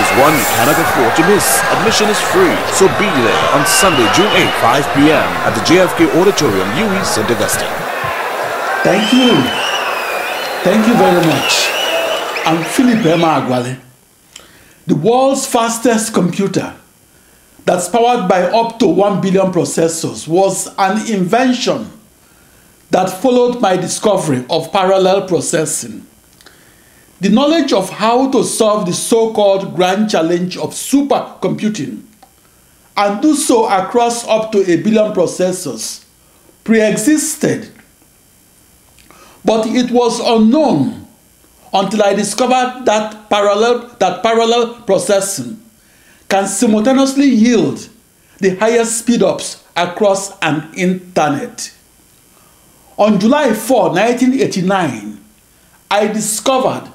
is one you cannot afford to miss. Admission is free, so be there on Sunday, June 8, 5 p.m. at the JFK Auditorium, UWI St. Augustine. Thank you. Thank you very much. I'm Philip Emeagwali. The world's fastest computer that's powered by up to 1 billion processors was an invention that followed my discovery of parallel processing. The knowledge of how to solve the so-called grand challenge of supercomputing and do so across up to a billion processors pre-existed but it was unknown until I discovered that parallel, that parallel processing can simultaneously yield the highest speedups across an internet. On July 4, 1989, I discovered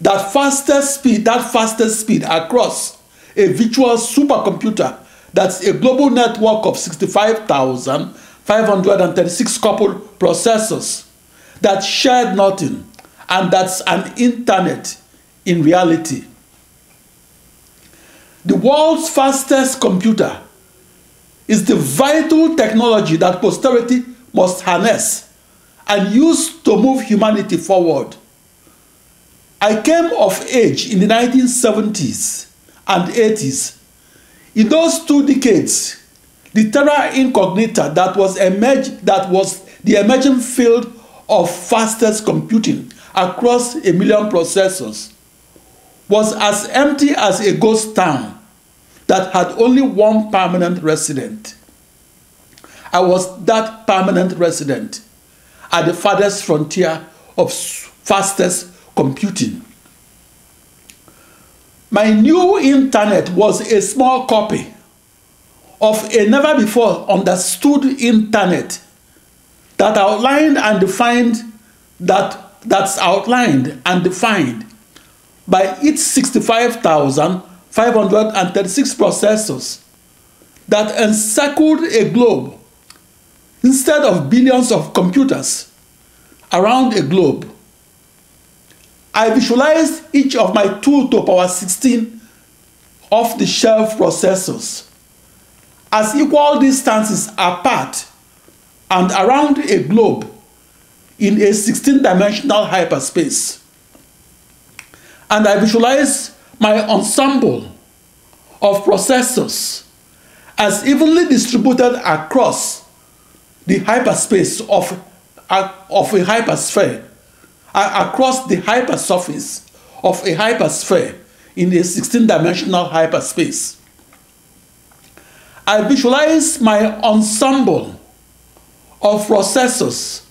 that fastest speed, that fastest speed across a virtual supercomputer that's a global network of 65,536 coupled processors that shared nothing and that's an internet in reality. The world's fastest computer is the vital technology that posterity must harness and use to move humanity forward. I came of age in the 1970s and 80s. In those two decades, the terra incognita that was emerged that was the emerging field of fastest computing across a million processors was as empty as a ghost town that had only one permanent resident. I was that permanent resident at the farthest frontier of fastest computing. My new internet was a small copy of a never before understood internet that outlined and defined that that's outlined and defined by its 65,536 processors that encircled a globe instead of billions of computers around a globe. I visualized each of my 2 to power 16 off the shelf processors as equal distances apart and around a globe in a 16 dimensional hyperspace. And I visualize my ensemble of processors as evenly distributed across the hyperspace of, of a hypersphere, across the hypersurface of a hypersphere in a 16 dimensional hyperspace. I visualize my ensemble of processors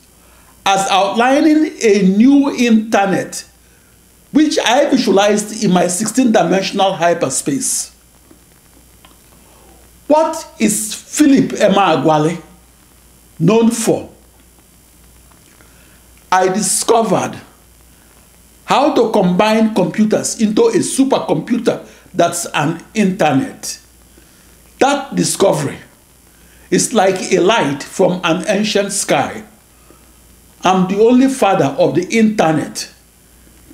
as outlining a new internet which I visualized in my 16 dimensional hyperspace. What is Philip Emeagwali known for? I discovered how to combine computers into a supercomputer that's an internet. That discovery is like a light from an ancient sky. I'm the only father of the internet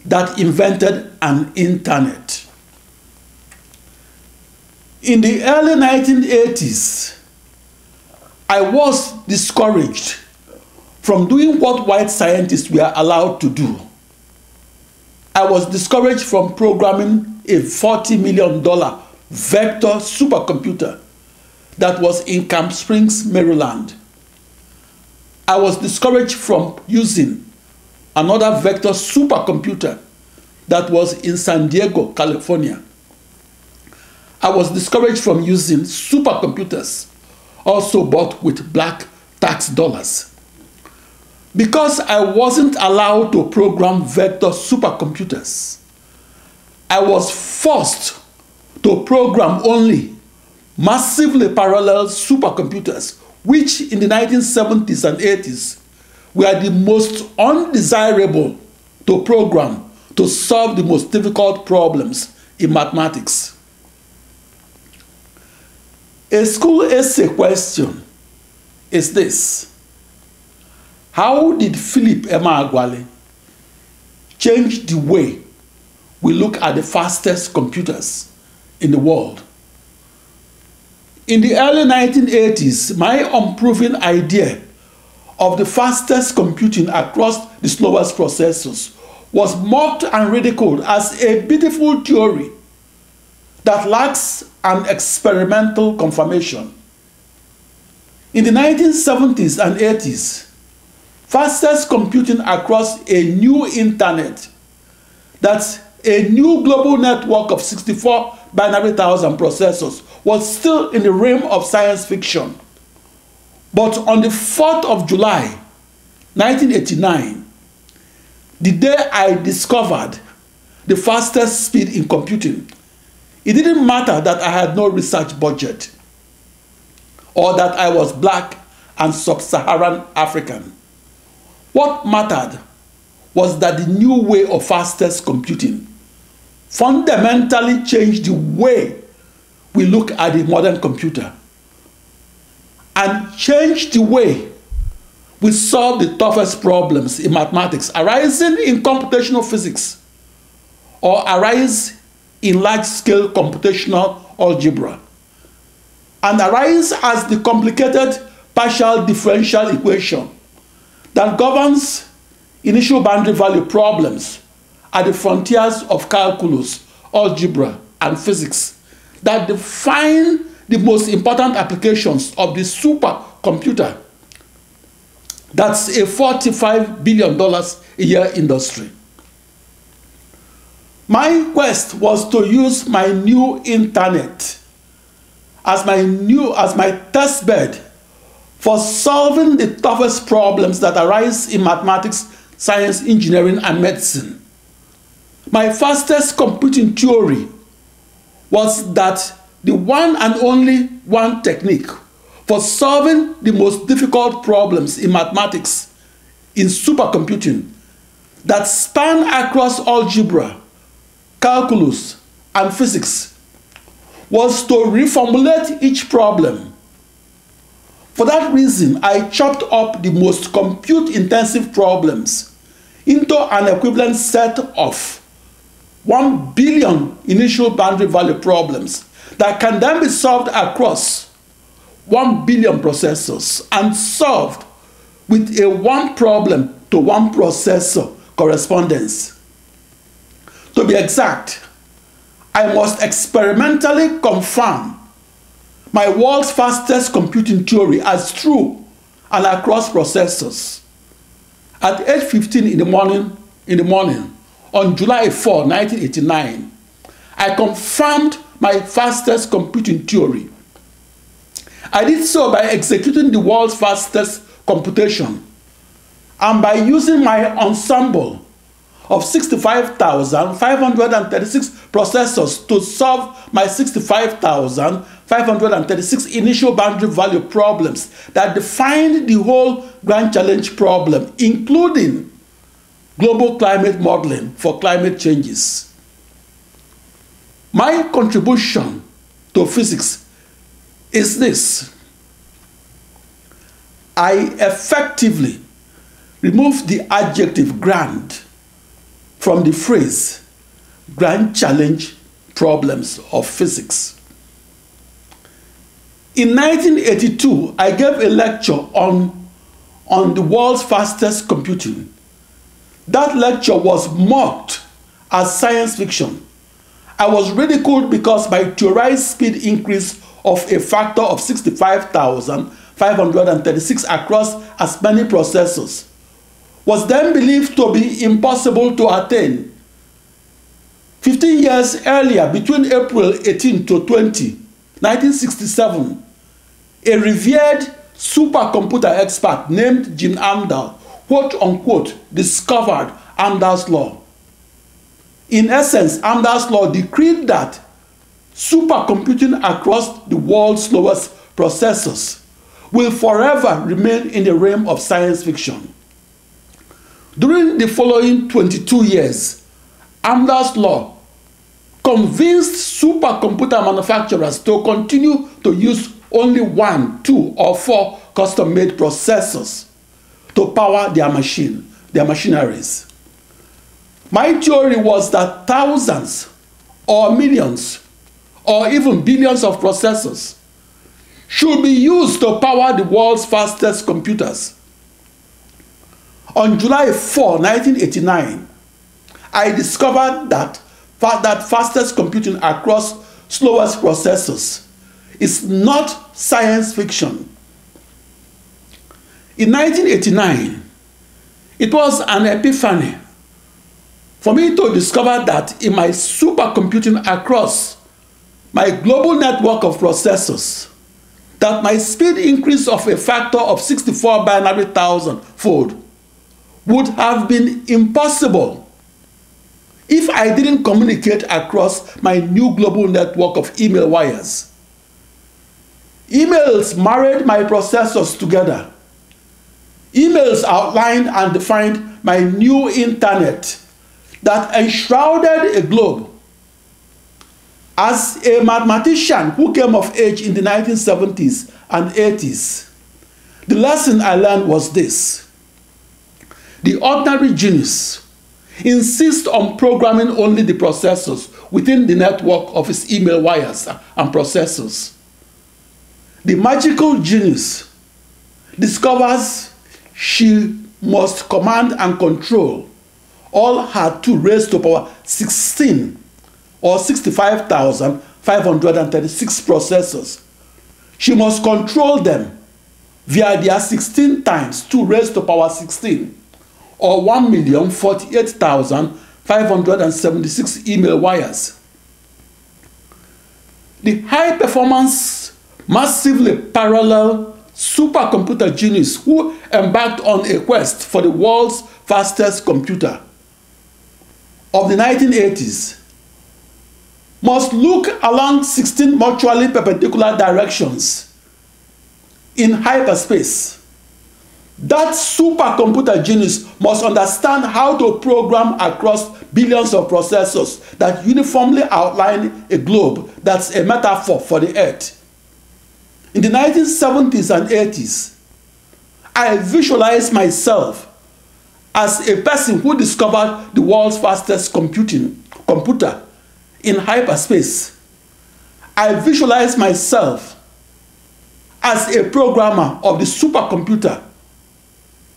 that invented an internet. In the early 1980s, I was discouraged from doing what white scientists were allowed to do. I was discouraged from programming a $40 million vector supercomputer that was in Camp Springs, Maryland. I was discouraged from using another vector supercomputer that was in San Diego, California. I was discouraged from using supercomputers also bought with black tax dollars. Because I wasn't allowed to program vector supercomputers, I was forced to program only massively parallel supercomputers, which in the 1970s and 80s were the most undesirable to program to solve the most difficult problems in mathematics. A school essay question is this How did Philip Emeagwali change the way we look at the fastest computers in the world? In the early 1980s, my unproven idea of the fastest computing across the slowest processors was mocked and ridiculed as a beautiful theory that lacks an experimental confirmation. In the 1970s and 80s, fastest computing across a new internet, that's a new global network of 64 binary thousand processors, was still in the realm of science fiction. But on the 4th of July, 1989, the day I discovered the fastest speed in computing, it didn't matter that I had no research budget or that I was black and sub Saharan African. What mattered was that the new way of fastest computing fundamentally changed the way we look at the modern computer and changed the way we solve the toughest problems in mathematics arising in computational physics or arise in large-scale computational algebra and arise as the complicated partial differential equation that governs initial boundary value problems at the frontiers of calculus, algebra, and physics that define the most important applications of the supercomputer that's a $45 billion a year industry. My quest was to use my new internet as my new as my test bed for solving the toughest problems that arise in mathematics, science, engineering, and medicine. My fastest computing theory was that the one and only one technique for solving the most difficult problems in mathematics in supercomputing that span across algebra, calculus, and physics was to reformulate each problem. For that reason, I chopped up the most compute intensive problems into an equivalent set of 1 billion initial boundary value problems that can then be solved across 1 billion processors and solved with a one problem to one processor correspondence. To be exact, I must experimentally confirm my world's fastest computing theory as true and across processors. At age 15 in the morning, in the morning on July 4, 1989, I confirmed my fastest computing theory I did so by executing the world's fastest computation and by using my ensemble of 65,536 processors to solve my 65,536 initial boundary value problems that defined the whole grand challenge problem, including global climate modeling for climate changes. My contribution to physics is this I effectively remove the adjective grand from the phrase grand challenge problems of physics. In 1982, I gave a lecture on, on the world's fastest computing. That lecture was mocked as science fiction. I was ridiculed because my theorized speed increase of a factor of 65,536 across as many processors was then believed to be impossible to attain. 15 years earlier, between April 18 to 20, 1967, a revered supercomputer expert named Gene Amdahl, quote unquote, discovered Amdahl's law. In essence, Amdahl's law decreed that supercomputing across the world's slowest processors will forever remain in the realm of science fiction. During the following 22 years, Amdahl's law convinced supercomputer manufacturers to continue to use only one, two, or four custom-made processors to power their machine, their machineries. My theory was that thousands or millions or even billions of processors should be used to power the world's fastest computers. On July 4, 1989, I discovered that, that fastest computing across slowest processors is not science fiction. In 1989, it was an epiphany for me to discover that in my supercomputing across my global network of processors, that my speed increase of a factor of 64 binary thousand fold would have been impossible if I didn't communicate across my new global network of email wires. Emails married my processors together. Emails outlined and defined my new internet that enshrouded a globe. As a mathematician who came of age in the 1970s and 80s, the lesson I learned was this. The ordinary genius insists on programming only the processors within the network of his email wires and processors. The magical genius discovers she must command and control all had to raise to power 16 or 65,536 processors. She must control them via their 16 times 2 raised to power 16 or 1,048,576 email wires. The high performance, massively parallel supercomputer genius who embarked on a quest for the world's fastest computer of the 1980s must look along 16 mutually perpendicular directions in hyperspace. That supercomputer genius must understand how to program across billions of processors that uniformly outline a globe that's a metaphor for the earth. In the 1970s and 80s, I visualized myself as a person who discovered the world's fastest computing computer in hyperspace, I visualize myself as a programmer of the supercomputer,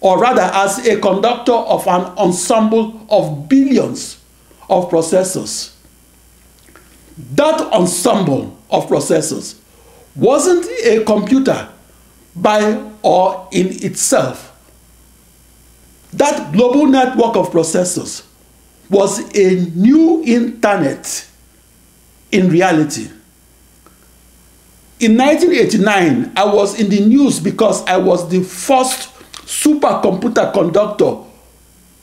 or rather as a conductor of an ensemble of billions of processors. That ensemble of processors wasn't a computer by or in itself that global network of processors was a new internet in reality. In 1989, I was in the news because I was the first supercomputer conductor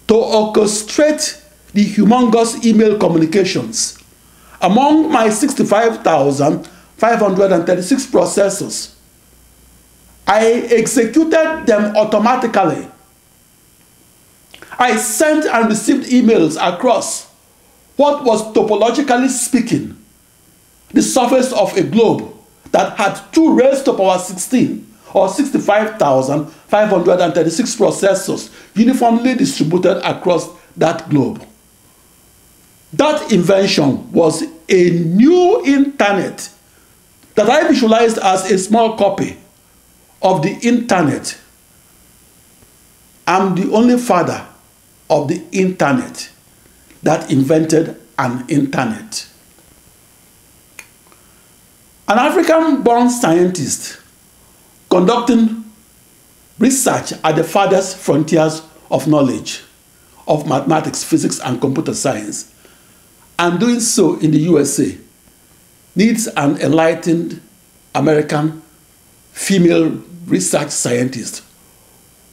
to orchestrate the humongous email communications. Among my 65,536 processors, I executed them automatically I sent and received emails across what was topologically speaking the surface of a globe that had two raised to power 16 or 65,536 processors uniformly distributed across that globe. That invention was a new internet that I visualized as a small copy of the internet. I'm the only father of the internet that invented an internet. An African born scientist conducting research at the farthest frontiers of knowledge of mathematics, physics, and computer science, and doing so in the USA, needs an enlightened American female research scientist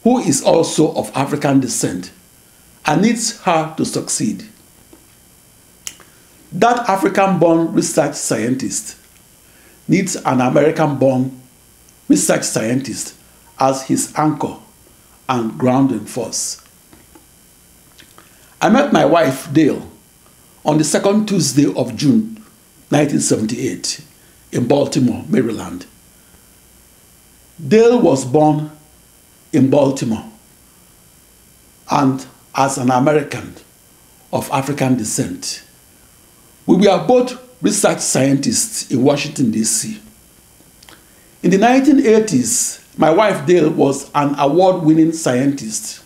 who is also of African descent and needs her to succeed. that African born research scientist needs an American born research scientist as his anchor and grounding force. I met my wife, Dale, on the second Tuesday of June 1978 in Baltimore, Maryland. Dale was born in Baltimore and as an American of African descent. We were both research scientists in Washington, D.C. In the 1980s, my wife Dale was an award winning scientist.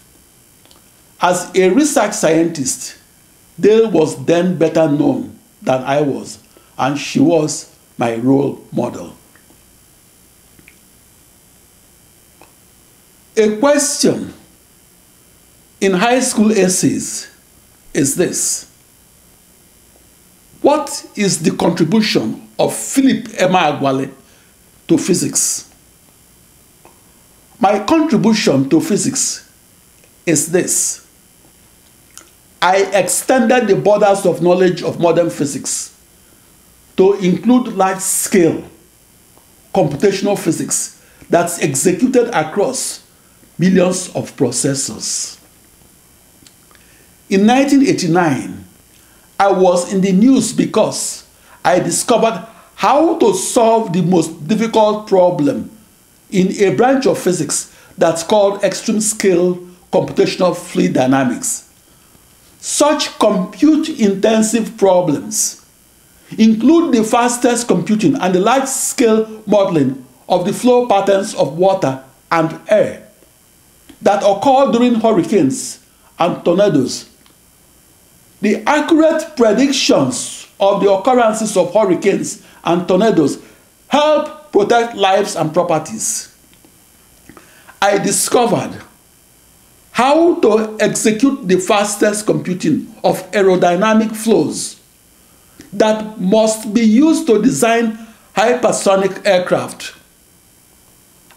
As a research scientist, Dale was then better known than I was, and she was my role model. A question in high school essays is this What is the contribution of Philip Emeagwali to physics? My contribution to physics is this I extended the borders of knowledge of modern physics to include large scale computational physics that's executed across millions of processors. In 1989, I was in the news because I discovered how to solve the most difficult problem in a branch of physics that's called extreme scale computational fluid dynamics. Such compute intensive problems include the fastest computing and the large scale modeling of the flow patterns of water and air that occur during hurricanes and tornadoes the accurate predictions of the occurrences of hurricanes and tornadoes help protect lives and properties. I discovered how to execute the fastest computing of aerodynamic flows that must be used to design hypersonic aircraft.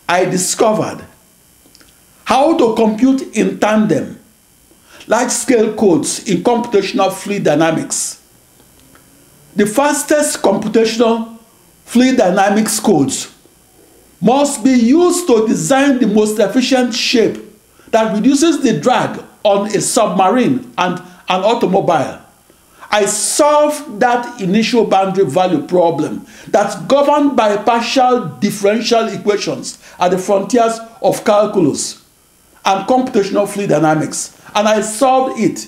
I discovered how to compute in tandem large-scale codes in computational fluid dynamics. The fastest computational fluid dynamics codes must be used to design the most efficient shape that reduces the drag on a submarine and an automobile. I solved that initial boundary value problem that's governed by partial differential equations at the frontiers of calculus and computational fluid dynamics and I solved it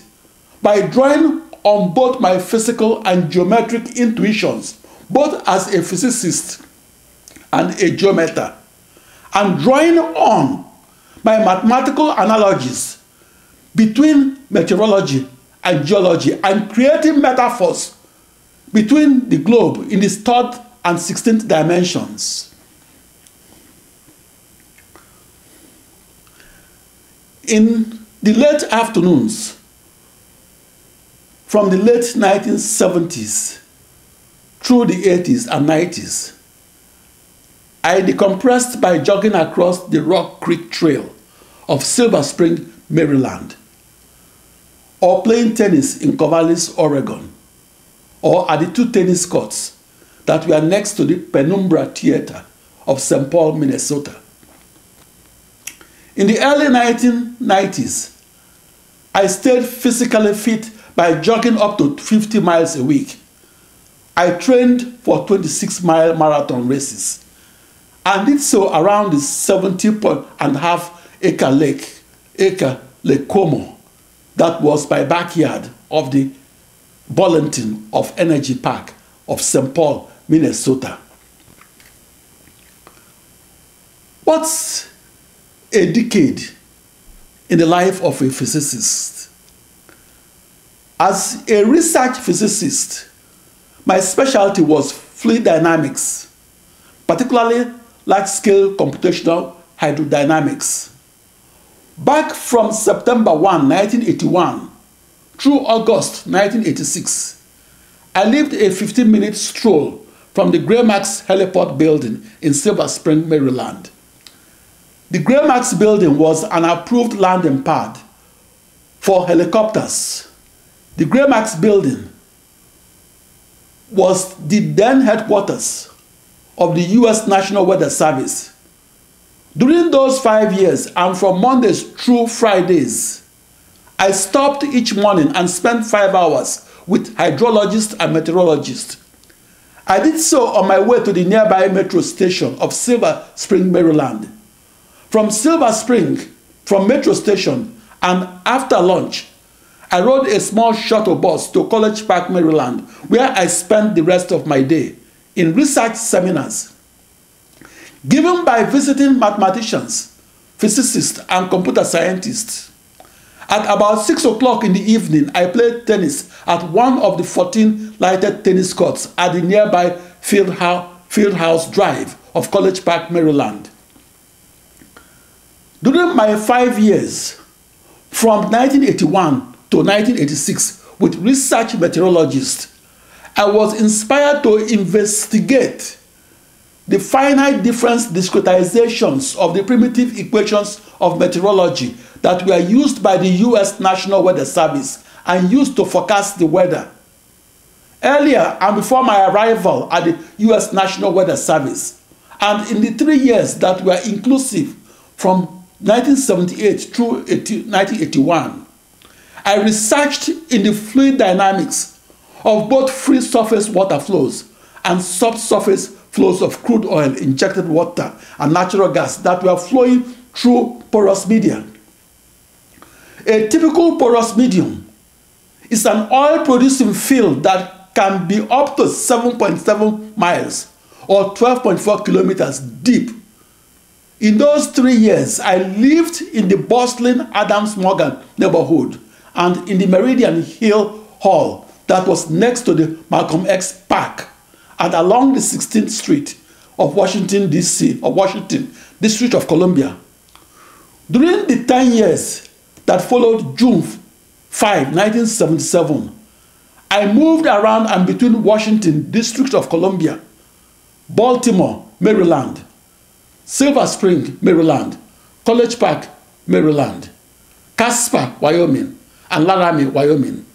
by drawing on both my physical and geometric intuitions, both as a physicist and a geometer, and drawing on my mathematical analogies between meteorology and geology and creating metaphors between the globe in its third and 16th dimensions. In the late afternoons from the late 1970s through the 80s and 90s, I decompressed by jogging across the Rock Creek Trail of Silver Spring, Maryland, or playing tennis in Corvallis, Oregon, or at the two tennis courts that were next to the Penumbra Theater of St. Paul, Minnesota. In the early 1990s, I stayed physically fit by jogging up to 50 miles a week. I trained for 26 mile marathon races and did so around the 70 and a half acre lake, acre Lake Como, that was my backyard of the Burlington of Energy Park of St. Paul, Minnesota. What's a decade in the life of a physicist. As a research physicist, my specialty was fluid dynamics, particularly large scale computational hydrodynamics. Back from September 1, 1981 through August 1986, I lived a 15 minute stroll from the Gramax Heliport building in Silver Spring, Maryland. The Gramax building was an approved landing pad for helicopters. The Gramax building was the then headquarters of the US National Weather Service. During those five years, and from Mondays through Fridays, I stopped each morning and spent five hours with hydrologists and meteorologists. I did so on my way to the nearby metro station of Silver Spring, Maryland. From Silver Spring, from metro station, and after lunch, I rode a small shuttle bus to College Park, Maryland, where I spent the rest of my day in research seminars given by visiting mathematicians, physicists, and computer scientists. At about 6 o'clock in the evening, I played tennis at one of the 14 lighted tennis courts at the nearby Fieldhouse Drive of College Park, Maryland. During my five years, from 1981 to 1986, with research meteorologists, I was inspired to investigate the finite difference discretizations of the primitive equations of meteorology that were used by the US National Weather Service and used to forecast the weather. Earlier and before my arrival at the US National Weather Service, and in the three years that were inclusive from 1978 through 1981, I researched in the fluid dynamics of both free surface water flows and subsurface flows of crude oil, injected water, and natural gas that were flowing through porous media. A typical porous medium is an oil producing field that can be up to 7.7 miles or 12.4 kilometers deep. In those three years, I lived in the bustling Adams Morgan neighborhood and in the Meridian Hill Hall that was next to the Malcolm X Park and along the 16th Street of Washington, D.C., or Washington, District of Columbia. During the 10 years that followed June 5, 1977, I moved around and between Washington, District of Columbia, Baltimore, Maryland, Silver Spring, Maryland, College Park, Maryland, Casper, Wyoming, and Laramie, Wyoming.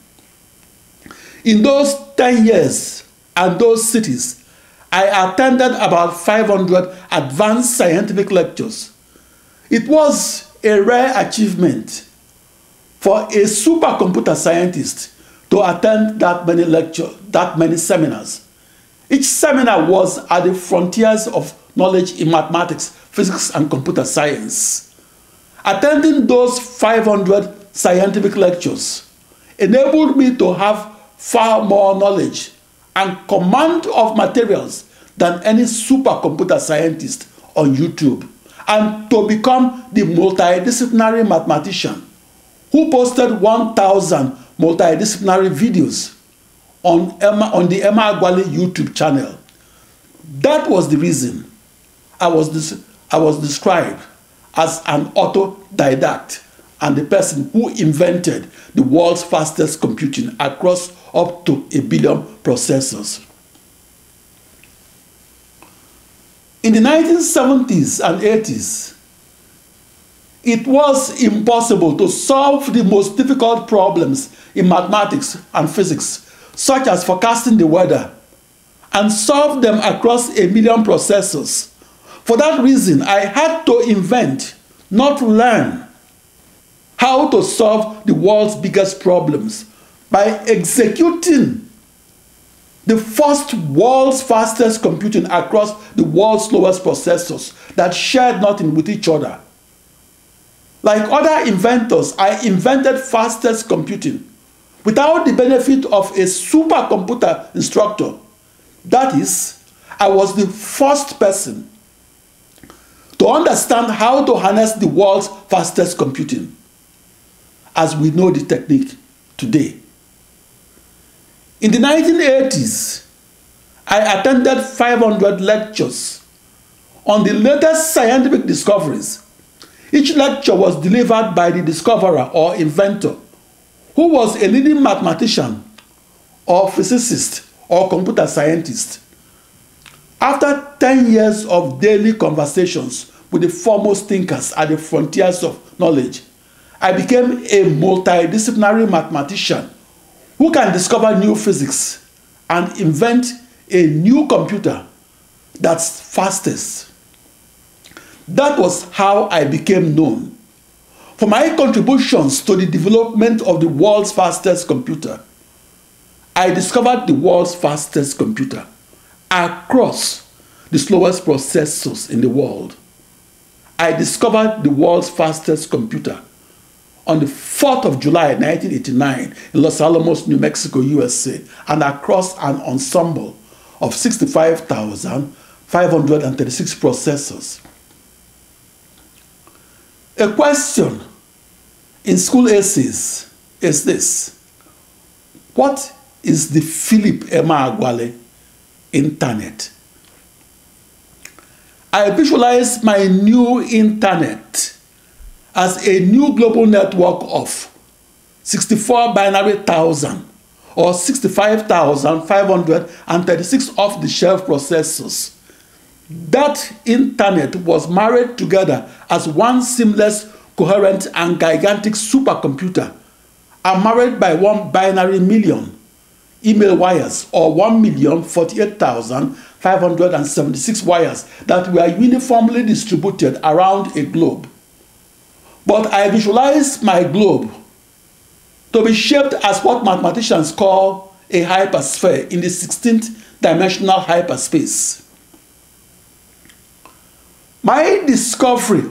In those 10 years, and those cities, I attended about 500 advanced scientific lectures. It was a rare achievement for a supercomputer scientist to attend that many lectures, that many seminars. Each seminar was at the frontiers of knowledge in mathematics, physics, and computer science. Attending those 500 scientific lectures enabled me to have far more knowledge and command of materials than any supercomputer scientist on YouTube, and to become the multidisciplinary mathematician who posted 1,000 multidisciplinary videos on, Emma, on the Emma Agwali YouTube channel. That was the reason I was, I was described as an autodidact and the person who invented the world's fastest computing across up to a billion processors. In the 1970s and 80s, it was impossible to solve the most difficult problems in mathematics and physics, such as forecasting the weather, and solve them across a million processors. For that reason, I had to invent, not learn, how to solve the world's biggest problems by executing the first world's fastest computing across the world's slowest processors that shared nothing with each other. Like other inventors, I invented fastest computing without the benefit of a supercomputer instructor. That is, I was the first person to understand how to harness the world's fastest computing as we know the technique today. In the 1980s, I attended 500 lectures on the latest scientific discoveries. Each lecture was delivered by the discoverer or inventor, who was a leading mathematician or physicist or computer scientist. After 10 years of daily conversations with the foremost thinkers at the frontiers of knowledge, I became a multidisciplinary mathematician who can discover new physics and invent a new computer that's fastest. That was how I became known. For my contributions to the development of the world's fastest computer, I discovered the world's fastest computer across the slowest processors in the world. I discovered the world's fastest computer on the 4th of July 1989 in Los Alamos, New Mexico, USA, and across an ensemble of 65,536 processors. A question in school essays is this What is the Philip Emeagwali internet? I visualize my new internet as a new global network of 64 binary thousand or 65,536 off the shelf processors. That internet was married together as one seamless, coherent, and gigantic supercomputer and married by one binary million email wires or 1,048,576 wires that were uniformly distributed around a globe. But I visualize my globe to be shaped as what mathematicians call a hypersphere in the 16th dimensional hyperspace. My discovery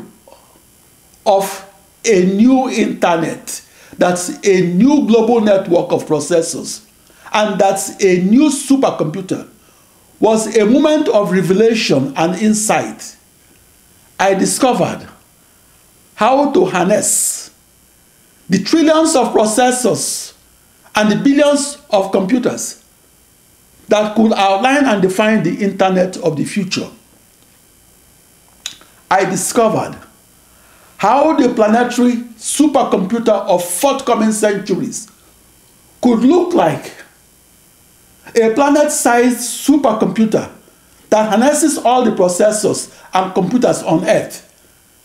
of a new internet that's a new global network of processors and that's a new supercomputer was a moment of revelation and insight. I discovered how to harness the trillions of processors and the billions of computers that could outline and define the internet of the future. I discovered how the planetary supercomputer of forthcoming centuries could look like a planet-sized supercomputer that harnesses all the processors and computers on Earth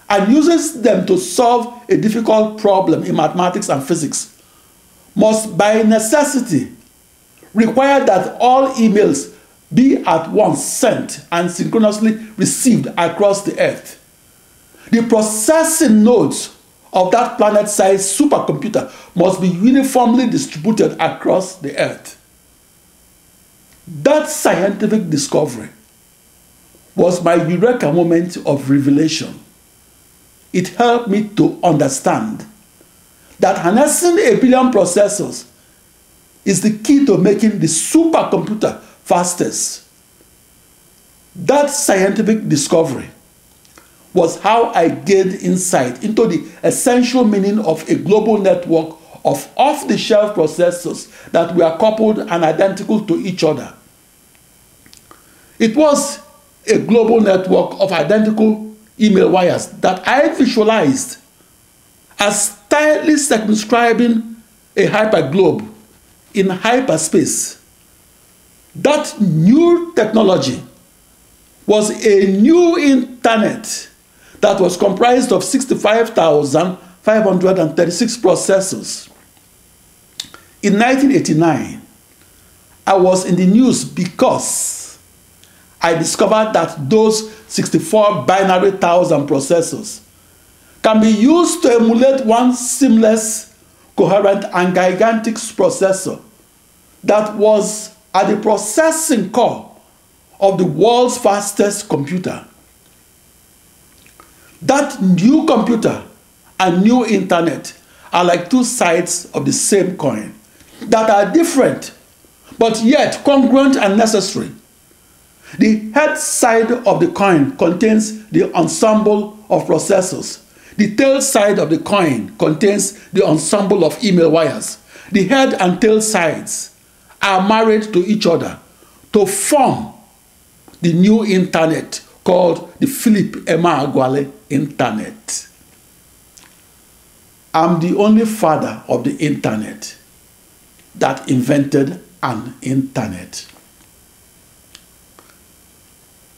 and uses them to solve a difficult problem in mathematics and physics must by necessity require that all emails be at once sent and synchronously received across the earth. The processing nodes of that planet-sized supercomputer must be uniformly distributed across the earth. That scientific discovery was my eureka moment of revelation. It helped me to understand that harnessing a billion processors is the key to making the supercomputer fastest. That scientific discovery was how I gained insight into the essential meaning of a global network of off the shelf processors that were coupled and identical to each other. It was a global network of identical email wires that I visualized as tightly circumscribing a hyperglobe in hyperspace. That new technology was a new internet that was comprised of 65,536 processors. In 1989, I was in the news because I discovered that those 64 binary thousand processors can be used to emulate one seamless, coherent, and gigantic processor that was at the processing core of the world's fastest computer. That new computer and new internet are like two sides of the same coin that are different but yet congruent and necessary. The head side of the coin contains the ensemble of processors. The tail side of the coin contains the ensemble of email wires. The head and tail sides are married to each other to form the new internet called the Philip Emeagwali Internet. I'm the only father of the internet that invented an internet.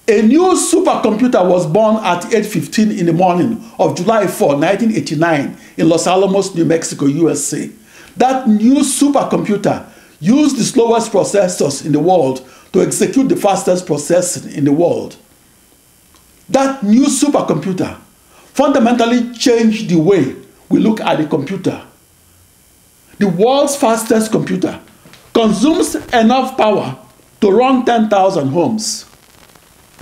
A new supercomputer was born at 8.15 in the morning of July 4, 1989 in Los Alamos, New Mexico, USA. That new supercomputer used the slowest processors in the world to execute the fastest processing in the world. That new supercomputer fundamentally changed the way we look at the computer. The world's fastest computer consumes enough power to run 10,000 homes.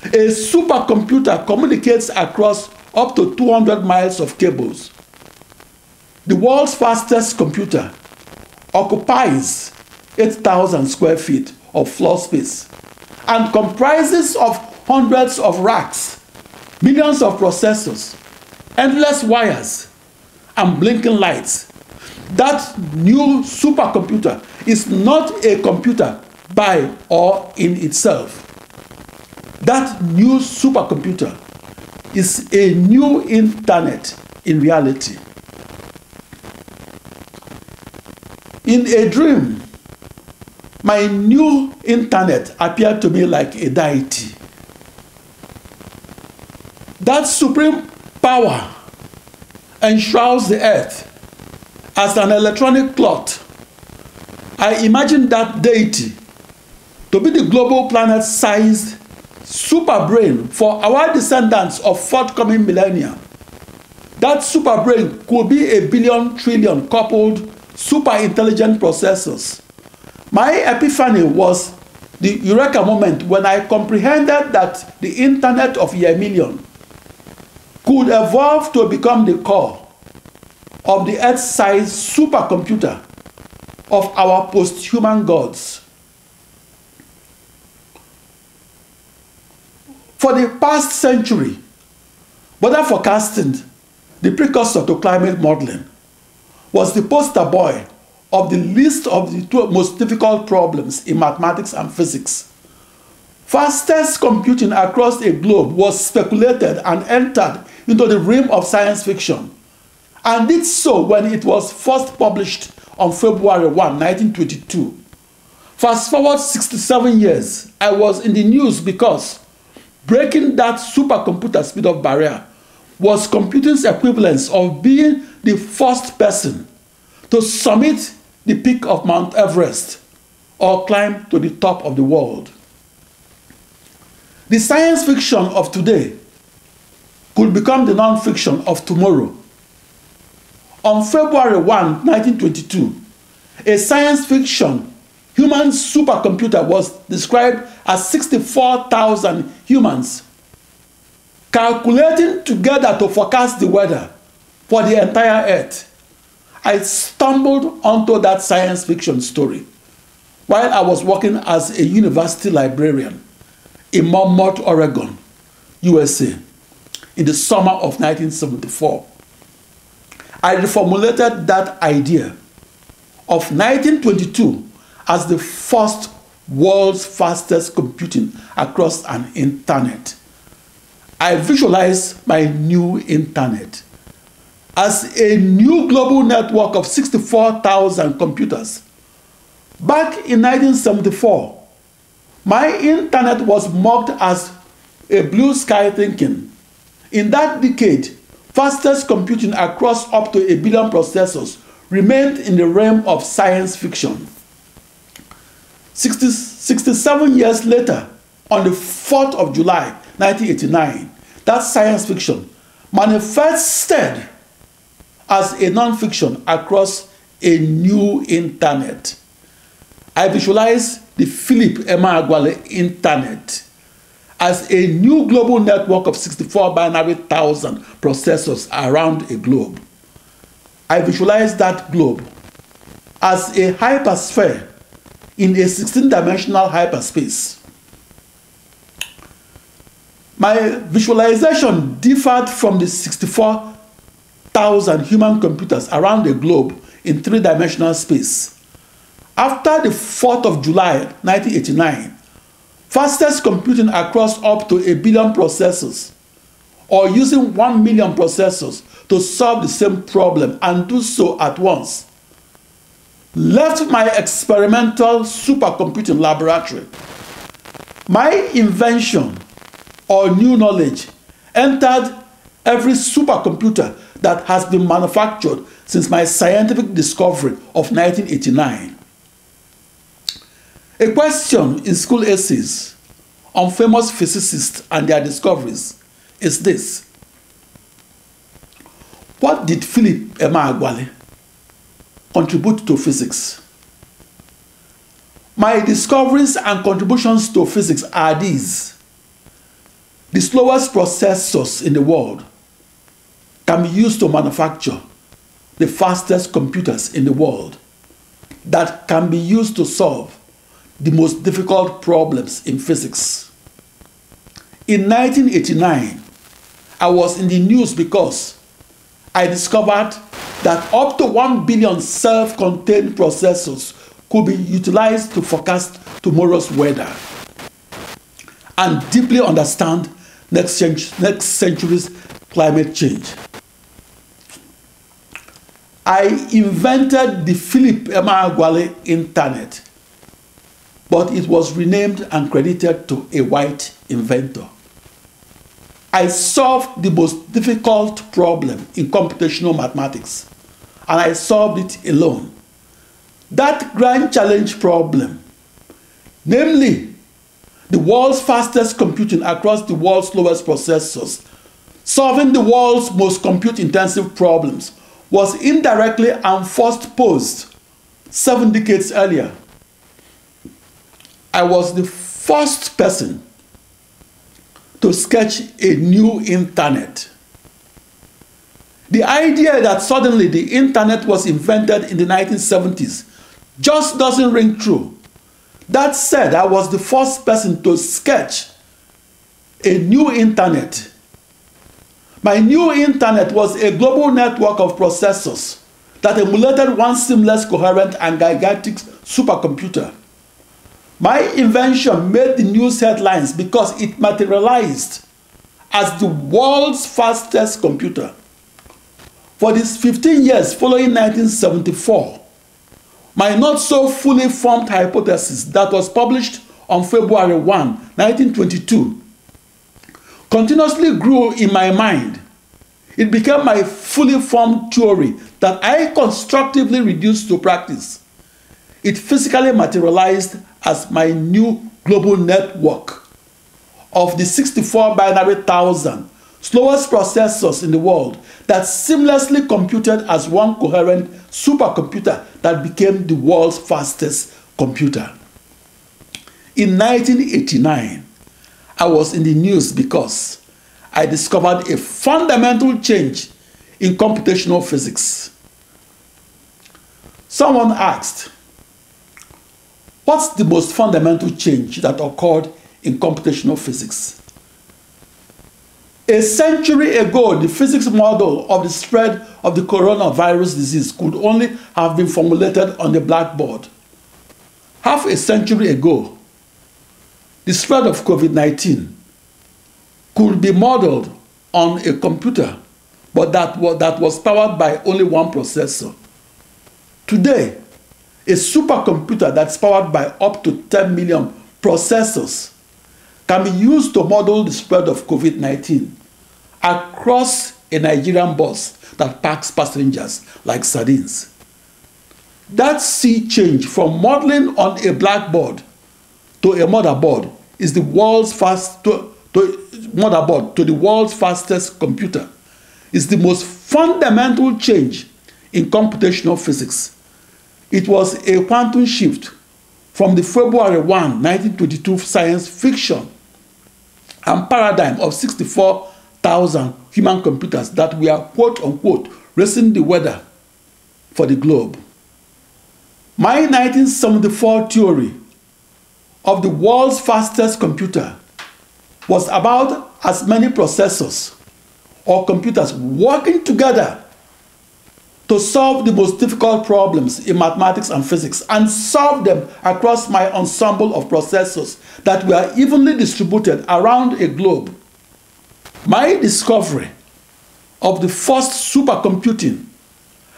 A supercomputer communicates across up to 200 miles of cables. The world's fastest computer occupies 8,000 square feet of floor space and comprises of hundreds of racks, millions of processors, endless wires, and blinking lights. That new supercomputer is not a computer by or in itself. That new supercomputer is a new internet in reality. In a dream, my new internet appeared to me like a deity. That supreme power enshrouds the earth as an electronic cloth. I imagine that deity to be the global planet sized super brain for our descendants of forthcoming millennia. That super brain could be a billion trillion coupled super intelligent processors. My epiphany was the eureka moment when I comprehended that the internet of a million could evolve to become the core of the earth-sized supercomputer of our post-human gods. For the past century, weather forecasting, the precursor to climate modeling, was the poster boy of the list of the two most difficult problems in mathematics and physics. Fastest computing across a globe was speculated and entered into the realm of science fiction, and did so when it was first published on February 1, 1922. Fast forward 67 years, I was in the news because breaking that supercomputer speed of barrier was computing's equivalence of being the first person to summit the peak of Mount Everest or climb to the top of the world. The science fiction of today could become the non-fiction of tomorrow. On February 1, 1922, a science fiction human supercomputer was described as 64,000 humans calculating together to forecast the weather for the entire earth. I stumbled onto that science fiction story while I was working as a university librarian in Monmouth, Oregon, USA, in the summer of 1974. I reformulated that idea of 1922 as the first world's fastest computing across an internet. I visualize my new internet as a new global network of 64,000 computers. Back in 1974, my internet was mocked as a blue sky thinking. In that decade, fastest computing across up to a billion processors remained in the realm of science fiction. 60, 67 years later, on the 4th of July 1989, that science fiction manifested as a non-fiction across a new internet. I visualize the Philip Emeagwali internet as a new global network of 64 binary thousand processors around a globe. I visualize that globe as a hypersphere in a 16 dimensional hyperspace. My visualization differed from the 64,000 human computers around the globe in three dimensional space. After the 4th of July 1989, fastest computing across up to a billion processors or using 1 million processors to solve the same problem and do so at once left my experimental supercomputing laboratory. My invention or new knowledge entered every supercomputer that has been manufactured since my scientific discovery of 1989. A question in school essays on famous physicists and their discoveries is this What did Philip Emeagwali contribute to physics? My discoveries and contributions to physics are these. The slowest processors in the world can be used to manufacture the fastest computers in the world that can be used to solve the most difficult problems in physics. In 1989, I was in the news because I discovered that up to 1 billion self contained processors could be utilized to forecast tomorrow's weather and deeply understand next, next century's climate change. I invented the Philip Emeagwali Internet, but it was renamed and credited to a white inventor. I solved the most difficult problem in computational mathematics, and I solved it alone. That grand challenge problem, namely the world's fastest computing across the world's slowest processors, solving the world's most compute intensive problems, was indirectly and first posed seven decades earlier. I was the first person to sketch a new internet. The idea that suddenly the internet was invented in the 1970s just doesn't ring true. That said, I was the first person to sketch a new internet My new internet was a global network of processors that emulated one seamless, coherent, and gigantic supercomputer. My invention made the news headlines because it materialized as the world's fastest computer. For these 15 years following 1974, my not so fully formed hypothesis that was published on February 1, 1922, continuously grew in my mind. It became my fully formed theory that I constructively reduced to practice. It physically materialized as my new global network of the 64 binary thousand slowest processors in the world that seamlessly computed as one coherent supercomputer that became the world's fastest computer. In 1989, I was in the news because I discovered a fundamental change in computational physics. Someone asked, What's the most fundamental change that occurred in computational physics? A century ago, the physics model of the spread of the coronavirus disease could only have been formulated on the blackboard. Half a century ago, the spread of COVID 19 could be modeled on a computer, but that was, that was powered by only one processor. Today, a supercomputer that's powered by up to 10 million processors can be used to model the spread of COVID 19 across a Nigerian bus that packs passengers like sardines. That sea change from modeling on a blackboard to a motherboard is the world's fast to, to motherboard to the world's fastest computer is the most fundamental change in computational physics. It was a quantum shift from the February 1, 1922 science fiction and paradigm of 64,000 human computers that were quote unquote racing the weather for the globe. My 1974 theory of the world's fastest computer was about as many processors or computers working together to solve the most difficult problems in mathematics and physics and solve them across my ensemble of processors that were evenly distributed around a globe. My discovery of the first supercomputing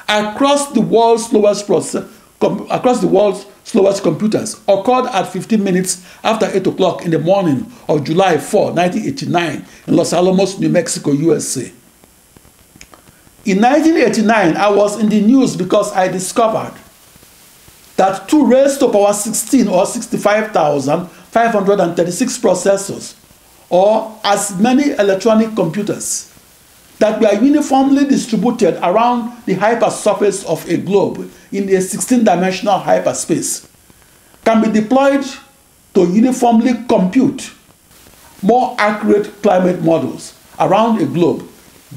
across the world's slowest across the world's slowest computers occurred at 15 minutes after 8 o'clock in the morning of July 4, 1989, in Los Alamos, New Mexico, USA. In 1989, I was in the news because I discovered that 2 raised to power 16 or 65,536 processors or as many electronic computers that were uniformly distributed around the hypersurface of a globe in a 16-dimensional hyperspace can be deployed to uniformly compute more accurate climate models around a globe.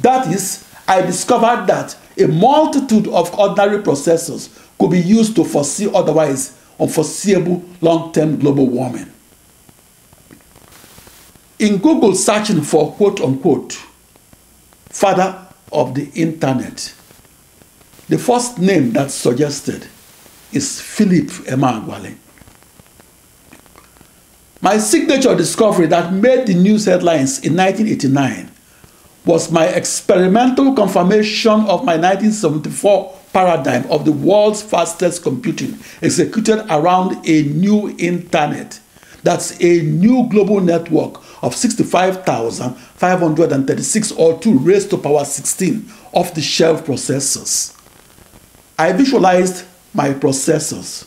That is, I discovered that a multitude of ordinary processors could be used to foresee otherwise unforeseeable long-term global warming. In Google searching for quote unquote father of the internet, the first name that's suggested is Philip Emeagwali. My signature discovery that made the news headlines in 1989 was my experimental confirmation of my 1974 paradigm of the world's fastest computing executed around a new internet. That's a new global network of 65,536 or 2 raised to power 16 off the shelf processors. I visualized my processors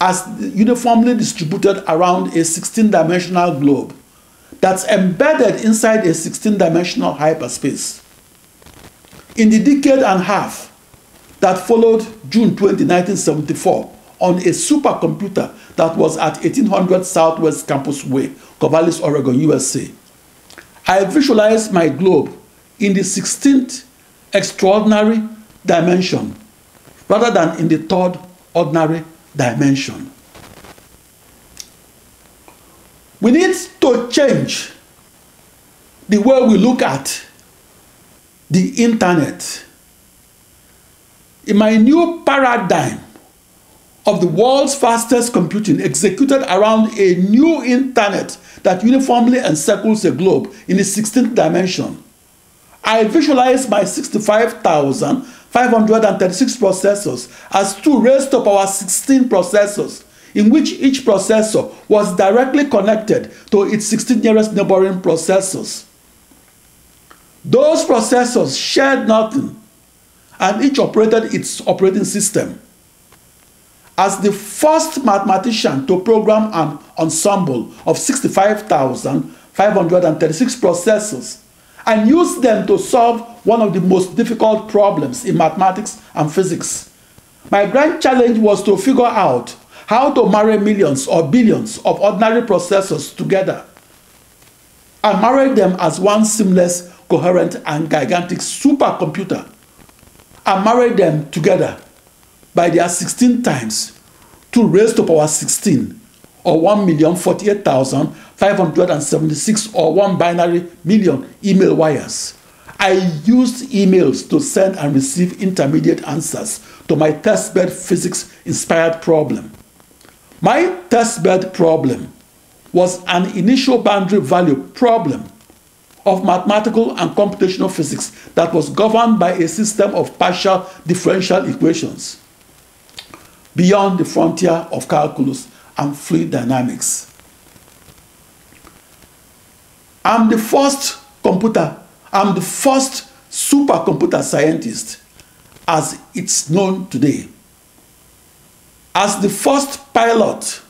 as uniformly distributed around a 16 dimensional globe that's embedded inside a 16 dimensional hyperspace. In the decade and a half that followed June 20, 1974, on a supercomputer that was at 1800 Southwest Campus Way, Corvallis, Oregon, USA, I visualized my globe in the 16th extraordinary dimension rather than in the third ordinary dimension. We need to change the way we look at the internet. In my new paradigm of the world's fastest computing executed around a new internet that uniformly encircles a globe in the 16th dimension, I visualize my 65,536 processors as 2 raised to power 16 processors in which each processor was directly connected to its 16 nearest neighboring processors. Those processors shared nothing and each operated its operating system. As the first mathematician to program an ensemble of 65,536 processors and use them to solve one of the most difficult problems in mathematics and physics, my grand challenge was to figure out how to marry millions or billions of ordinary processors together and marry them as one seamless, coherent, and gigantic supercomputer and marry them together by their 16 times 2 raised to power 16 or 1,048,576 or 1 binary million email wires. I used emails to send and receive intermediate answers to my testbed physics inspired problem. My testbed problem was an initial boundary value problem of mathematical and computational physics that was governed by a system of partial differential equations beyond the frontier of calculus and fluid dynamics. I'm the first computer, I'm the first supercomputer scientist as it's known today as the first pilot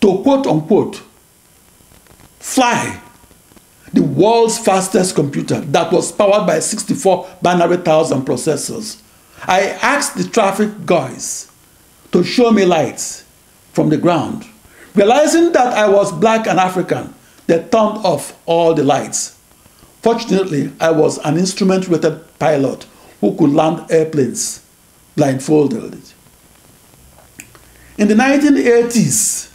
to quote unquote fly the world's fastest computer that was powered by 64 binary thousand processors. I asked the traffic guys to show me lights from the ground. Realizing that I was black and African, they turned off all the lights. Fortunately, I was an instrument rated pilot who could land airplanes blindfolded. In the 1980s,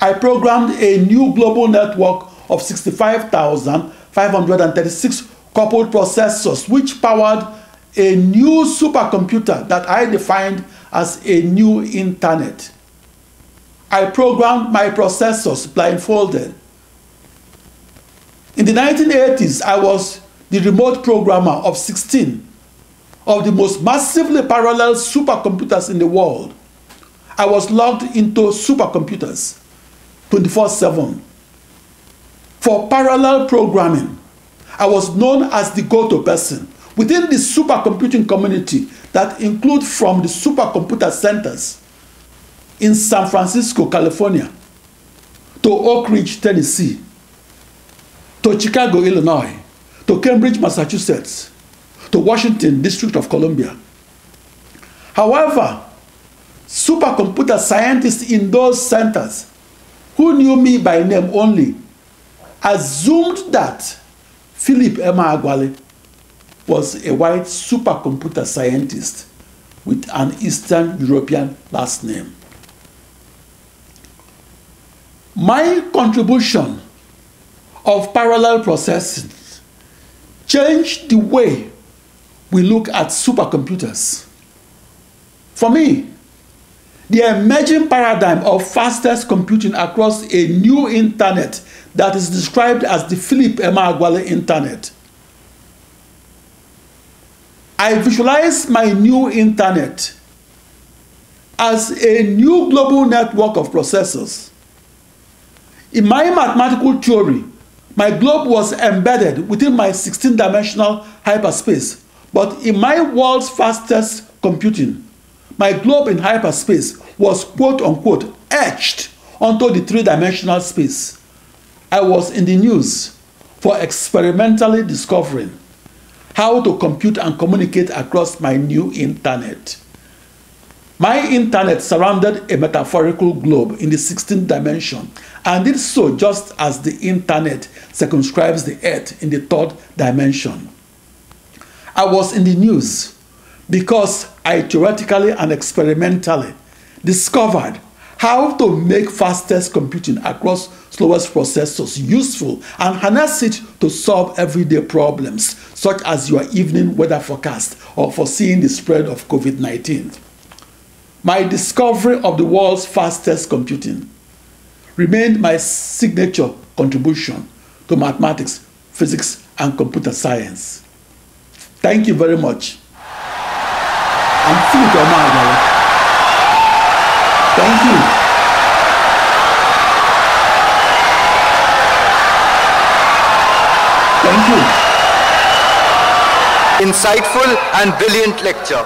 I programmed a new global network of 65,536 coupled processors which powered a new supercomputer that I defined as a new internet. I programmed my processors blindfolded. In the 1980s, I was the remote programmer of 16 of the most massively parallel supercomputers in the world. I was logged into supercomputers 24 7 for parallel programming. I was known as the go to person within the supercomputing community that include from the supercomputer centers in San Francisco, California, to Oak Ridge, Tennessee, to Chicago, Illinois, to Cambridge, Massachusetts, to Washington, District of Columbia. However, supercomputer scientists in those centers who knew me by name only assumed that Philip Emeagwali was a white supercomputer scientist with an Eastern European last name. My contribution of parallel processing changed the way we look at supercomputers. For me, the emerging paradigm of fastest computing across a new internet that is described as the Philip Emeagwali internet. I visualize my new internet as a new global network of processors. In my mathematical theory, my globe was embedded within my 16-dimensional hyperspace, but in my world's fastest computing, my globe in hyperspace was quote-unquote etched onto the three-dimensional space. I was in the news for experimentally discovering how to compute and communicate across my new internet. My internet surrounded a metaphorical globe in the 16th dimension and did so just as the internet circumscribes the earth in the third dimension. I was in the news because I theoretically and experimentally discovered how to make fastest computing across slowest processors useful and harness it to solve everyday problems such as your evening weather forecast or foreseeing the spread of COVID-19. My discovery of the world's fastest computing remained my signature contribution to mathematics, physics, and computer science. Thank you very much. I'm Philip Emeagwali. Thank you. Thank you. Insightful and brilliant lecture.